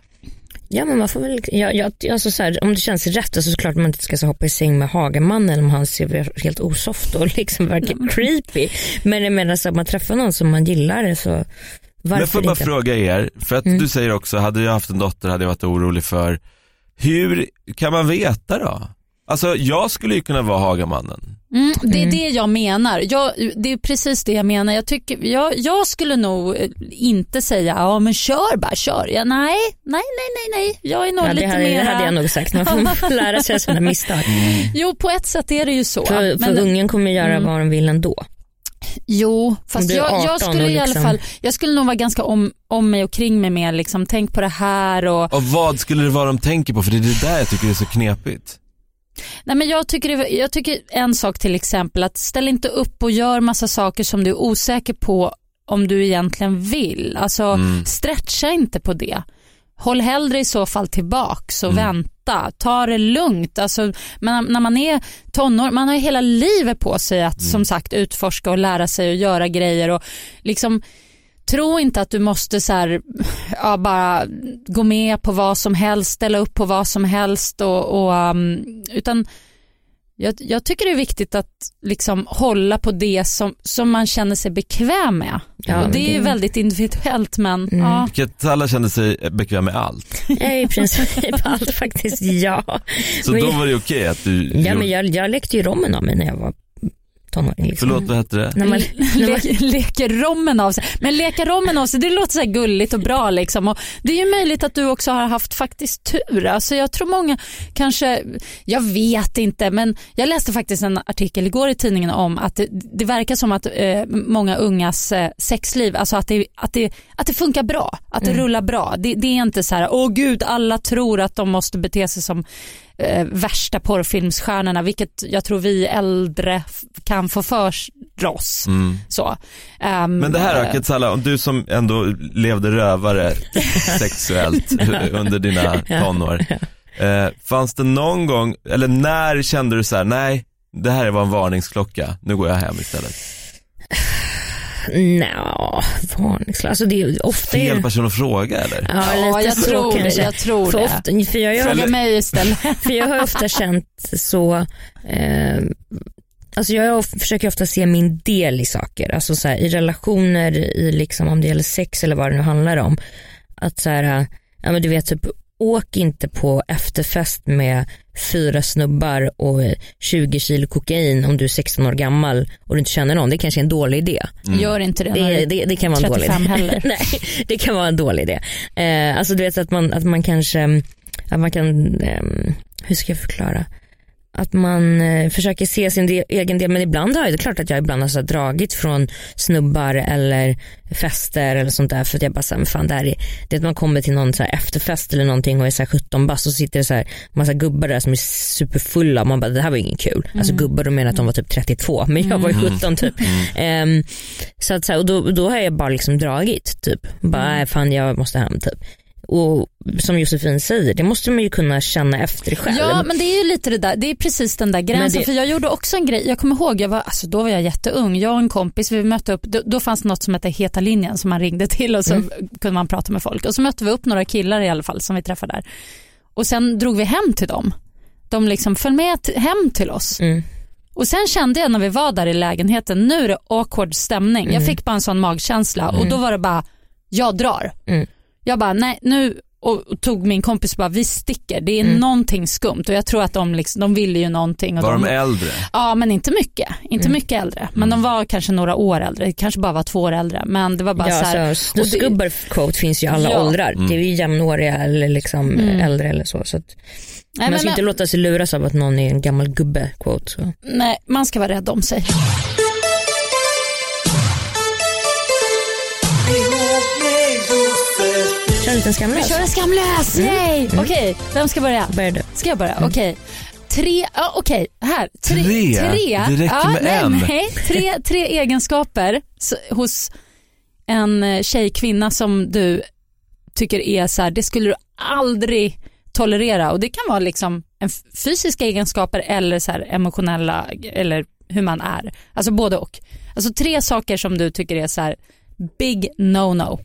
C: Ja men man får väl, jag, jag, alltså så här, om det känns rätt så såklart man inte ska så hoppa i säng med Hagamannen om han ser helt osoft och liksom verkar creepy. Men jag menar så att man träffar någon som man gillar så varför
D: Men får jag bara
C: inte?
D: fråga er, för att du säger också, hade jag haft en dotter hade jag varit orolig för, hur kan man veta då? Alltså jag skulle ju kunna vara Hagamannen.
B: Mm, det är det jag menar. Jag, det är precis det jag menar. Jag, tycker, jag, jag skulle nog eh, inte säga ja men kör bara, kör. Ja, nej, nej, nej, nej, nej. Jag är nog
C: Ja,
B: lite
C: hade,
B: mer...
C: det hade jag nog sagt, man får lära sig av sina misstag.
B: Jo, på ett sätt är det ju så.
C: För, för
B: Men-
C: ungen kommer göra vad de vill ändå.
B: Jo, fast jag,
C: 18
B: jag skulle
C: och
B: i alla
C: liksom-
B: fall, jag skulle nog vara ganska om, om mig och kring mig med liksom, tänk på det här och
D: Och vad skulle det vara de tänker på? För det är det där jag tycker är så knepigt.
B: Nej, men jag, tycker det, jag tycker en sak till exempel att ställ inte upp och gör massa saker som du är osäker på om du egentligen vill. Alltså stretcha inte på det. Håll hellre i så fall tillbaks och vänta. Ta det lugnt. Alltså, men när man är tonår, man har hela livet på sig att som sagt utforska och lära sig och göra grejer och liksom Tro inte att du måste så här, ja, bara gå med på vad som helst, ställa upp på vad som helst och, och um, utan jag, jag tycker det är viktigt att liksom hålla på det som, som man känner sig bekväm med.
C: Ja,
B: och det är ju
C: det-
B: väldigt individuellt men ja.
D: Vilket alla kände sig bekväm med allt.
C: Jag är i princip allt faktiskt, ja.
D: Så
C: Men-
D: då var det okej att du
C: Ja
D: gjorde-
C: men jag, jag lekte ju rommen av mig när jag var tonåring. Liksom.
D: Förlåt, vad hette det?
C: När man, när man,
B: Le, leker rommen av sig. Men leka rommen av sig, det låter så här gulligt och bra liksom. Och det är ju möjligt att du också har haft faktiskt tur. Alltså jag tror många kanske, jag vet inte, men jag läste faktiskt en artikel igår i tidningen om att det, det verkar som att eh, många ungas eh, sexliv, alltså att det, att, det, att det funkar bra, att det rullar bra. Det, det är inte så här, åh gud, alla tror att de måste bete sig som eh, värsta porrfilmsstjärnorna, vilket jag tror vi äldre kan få för oss. Så. Ehm,
D: Men det här
B: eh,
D: då, Ketsala, om du som ändå levde rövare sexuellt under dina tonår. Eh, fanns det någon gång, eller när kände du så här: nej, det här var en varningsklocka, nu går jag hem istället.
C: Nja, varningsklocka. Alltså det är ofta
D: Fel person att fråga eller?
C: Ja,
B: Ja,
C: lite
B: jag
C: så
B: tror det,
C: kanske.
B: jag tror
C: för
B: det.
C: Ofta, för, jag,
B: Fråga mig istället.
C: för jag har ofta känt så, eh, alltså jag of- försöker ofta se min del i saker, alltså så här, i relationer, i liksom, om det gäller sex eller vad det nu handlar om. Att så här, ja men du vet typ åk inte på efterfest med fyra snubbar och 20 kilo kokain om du är 16 år gammal och du inte känner någon. Det kanske är en dålig idé.
B: Gör inte det.
C: Det,
B: du-
C: det, det kan vara en dålig
B: 35
C: idé.
B: heller.
C: Nej, det kan vara en dålig idé. Eh, alltså du vet att man, att man kanske, att man kan, ehm, hur ska jag förklara? Att man eh, försöker se sin del, egen del men ibland har jag, det är klart att jag ibland har så dragit från snubbar eller fester eller sånt där för att jag bara såhär, fan det här är, det är att man kommer till någon så här efterfest eller någonting och är så här 17 bast och så sitter det så här massa gubbar där som är superfulla och man bara det här var ingen kul. Alltså gubbar de menar att de var typ 32 men jag var ju 17 typ. Ehm, så att så här, och då, då har jag bara liksom dragit typ. Bara nej, fan jag måste hem typ. Och som Josefin säger, det måste man ju kunna känna efter själv.
B: Ja men det är ju lite det där, det är precis den där gränsen.
C: det-
B: För jag gjorde också en grej, jag kommer ihåg, jag var, alltså då var jag jätteung, jag och en kompis, vi mötte upp, då, då fanns det något som hette Heta linjen som man ringde till och så
C: Mm.
B: kunde man prata med folk. Och så mötte vi upp några killar i alla fall som vi träffade där. Och sen drog vi hem till dem. De liksom föll med hem till oss.
C: Mm.
B: Och sen kände jag när vi var där i lägenheten, nu är det awkward stämning. Jag fick bara en sån magkänsla och då var det bara, jag drar.
C: Mm.
B: Jag bara, nej nu, och, tog min kompis och bara, vi sticker. Det är
C: Mm.
B: någonting skumt och jag tror att de, liksom, de ville ju någonting. Och
D: Var de äldre?
B: Ja men inte mycket, inte
C: Mm.
B: mycket äldre. Men de var kanske några år äldre, kanske bara var två år äldre. Men det var bara
C: Ja,
B: så här,
C: alltså,
B: och
C: snusgubbar quote finns ju i alla
B: Ja.
C: åldrar. Det är ju jämnåriga eller liksom
B: Mm.
C: äldre eller så. så att,
B: nej,
C: man
B: men,
C: ska inte låta sig luras av att någon är en gammal gubbe quote. Så.
B: nej, man ska vara rädd om sig.
C: En liten skamlös.
B: Kör en skamlös, yay! Okej, vem ska börja?
C: Börjar du.
B: Ska jag börja? Okej. Tre, ja, okej, här.
D: Tre?
B: tre.
D: Det räcker
B: ja,
D: med
B: nej,
D: en.
B: Nej, tre, tre egenskaper hos en eh, tjej, kvinna som du tycker är så här, det skulle du aldrig tolerera och det kan vara liksom en fysiska egenskaper eller så här emotionella eller hur man är. Alltså både och. Alltså tre saker som du tycker är så här big no-no.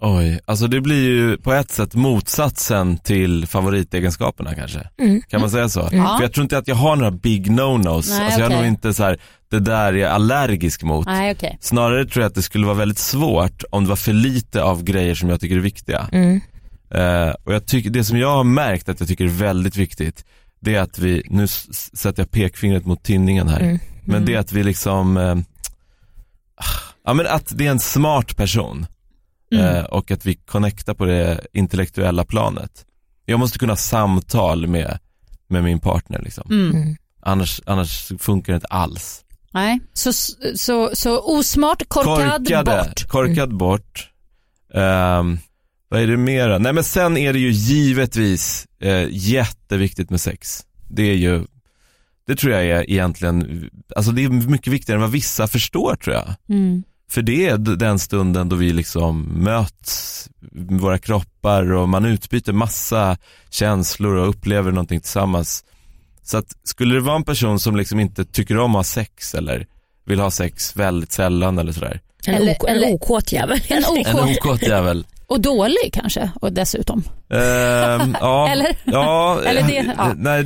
D: Oj, alltså det blir ju på ett sätt motsatsen till favoritegenskaperna kanske.
C: Mm.
D: Kan man säga så?
B: Ja.
D: För jag tror inte att jag har några big no-nos. Alltså jag är
B: okej.
D: nog inte så här, det där är jag allergisk mot.
B: Nej okej.
D: Snarare tror jag att det skulle vara väldigt svårt om det var för lite av grejer som jag tycker är viktiga.
C: Mm.
D: Eh, och jag tycker, det som jag har märkt att jag tycker är väldigt viktigt, det är att vi, nu sätter jag pekfingret mot tinningen här,
C: Mm.
D: men det är att vi liksom, eh, ja men att det är en smart person eh, och att vi connectar på det intellektuella planet. Jag måste kunna samtal med, med min partner liksom.
B: Mm.
D: Annars, annars funkar det inte alls.
B: Nej, så, så, så osmart, korkad, bort.
D: Korkad bort. Ehm, vad är det mera? Nej men sen är det ju givetvis eh, jätteviktigt med sex. Det är ju, det tror jag är egentligen, alltså det är mycket viktigare än vad vissa förstår tror jag.
B: Mm.
D: För det är den stunden då vi liksom möts, med våra kroppar och man utbyter massa känslor och upplever någonting tillsammans. Så att skulle det vara en person som liksom inte tycker om att ha sex eller vill ha sex väldigt sällan eller sådär.
C: En,
B: Eller- eller-
C: okåt jävel.
B: En
D: okåt jävel.
B: Och dålig kanske, och dessutom.
D: Ehm, ja,
B: Eller?
D: Ja,
B: Eller det-
D: eh,
B: ja.
D: nej,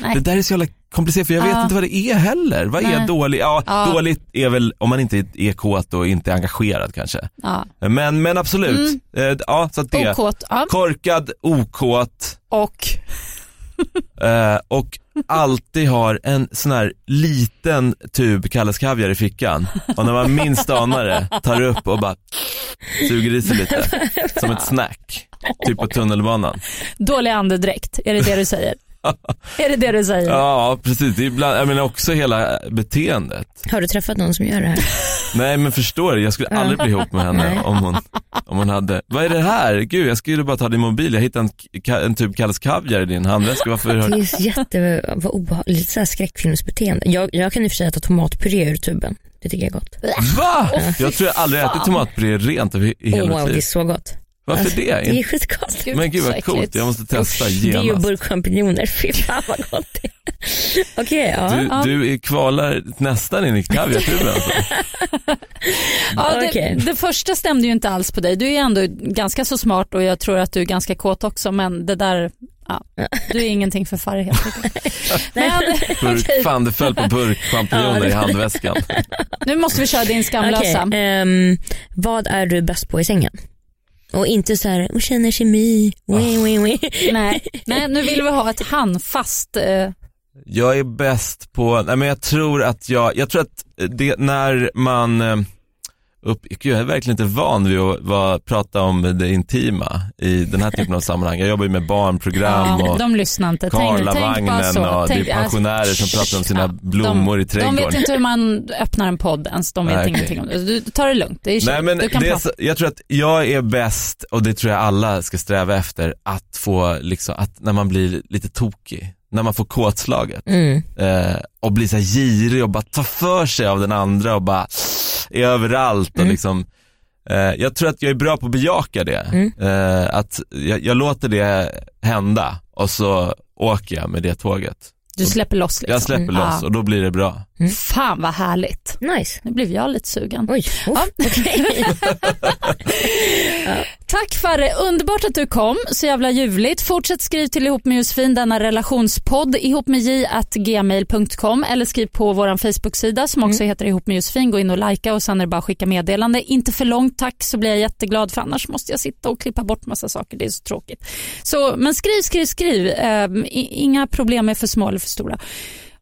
B: Nej.
D: det där är så jävla komplicerat för jag vet
B: Ja.
D: inte vad det är heller. Vad är
B: Nej.
D: dålig? Ja,
B: Ja.
D: dåligt är väl om man inte är kåt och inte är engagerad kanske.
B: Ja.
D: Men, men absolut,
B: Mm.
D: Eh, ja så det.
B: Okåt, ja.
D: Korkad, okåt
B: Och
D: eh, och alltid har en sån här liten tub Kalles Kaviar i fickan och när man minst anar det tar upp och bara suger i sig lite som ett snack, typ på tunnelbanan.
B: dålig andedräkt, är det det du säger? är det det du säger?
D: Ja precis, det är ibland, jag menar också hela beteendet.
C: Har du träffat någon som gör det här?
D: Nej men förstår du, jag skulle aldrig bli ihop med henne om hon, om hon hade, vad är det här? Gud jag skulle bara ta din mobil, jag hittade en, en tub Kalles Kaviar i din handväska, varför har
C: Det är jätte, vad obehagligt, lite så här skräckfilmsbeteende. Jag, jag kan i och för sig äta tomatpuré ur tuben. Det tycker jag är gott.
D: Va? Jag tror jag aldrig ätit tomatpuré rent i hela mitt
C: wow, det är
D: liv.
C: så gott.
D: Varför det?
C: Det är skitgott.
B: Gud,
D: Men gud vad coolt, jag måste testa
C: Det är ju
D: genast.
C: burkchampinjoner, fy fan vad gott det är. Okej, ja.
D: Du, du är kvalar nästan in i kaviartuben alltså.
B: Ja, det,
C: Okej.
B: det första stämde ju inte alls på dig. Du är ändå ganska så smart och jag tror att du är ganska kåt också men det där, ja, du är ingenting för Farre helt enkelt.
D: Fan det föll på burkchampinjoner
C: Ja,
D: i handväskan.
B: nu måste vi köra din skamlösa.
C: Okej, ehm, vad är du bäst på i sängen? Och inte så här, och känner kemi, wee, wee, wee.
B: Nej, nej, nu vill vi ha ett handfast, eh,
D: Jag är bäst på, nej men jag tror att jag, jag tror att det, när man eh, upp, jag är verkligen inte van vid att vara, prata om det intima i den här typen av sammanhang. Jag jobbar ju med barnprogram
B: ja,
D: och
B: de lyssnar inte.
D: Karlavagnen och det
B: Tänk-
D: är pensionärer som pratar om sina blommor i
B: de, de
D: trädgården.
B: vet inte hur man öppnar en podd ens, de vet
D: Nej,
B: ingenting om det. Du tar det lugnt, det är
D: Nej men
B: du kan
D: det är
B: prata.
D: jag tror att jag är bäst, och det tror jag alla ska sträva efter, att få liksom, att när man blir lite tokig, när man får kåtslaget
C: Mm.
D: eh, och blir så här girig och bara tar för sig av den andra och bara är överallt och
C: Mm.
D: liksom eh, jag tror att jag är bra på att bejaka det.
C: Mm.
D: Eh, att jag, jag låter det hända och så åker jag med det tåget.
B: Du släpper loss liksom.
D: Jag släpper
B: Mm.
D: loss och då blir det bra.
B: Fan vad härligt.
C: Nice.
B: Nu blev jag lite sugen.
C: Oj, oh, okej.
B: Tack Farre, underbart att du kom. Så jävla ljuvligt. Fortsätt skriv till ihop med Josefin, denna relationspodd, ihop med j.gmail.com eller skriv på vår Facebook-sida som också heter ihop med Josefin. Gå in och likea och sen är det bara att skicka meddelande. Inte för långt tack så blir jag jätteglad för annars måste jag sitta och klippa bort massa saker. Det är så tråkigt. Så, men skriv, skriv, skriv. I- inga problem med för små eller för stora.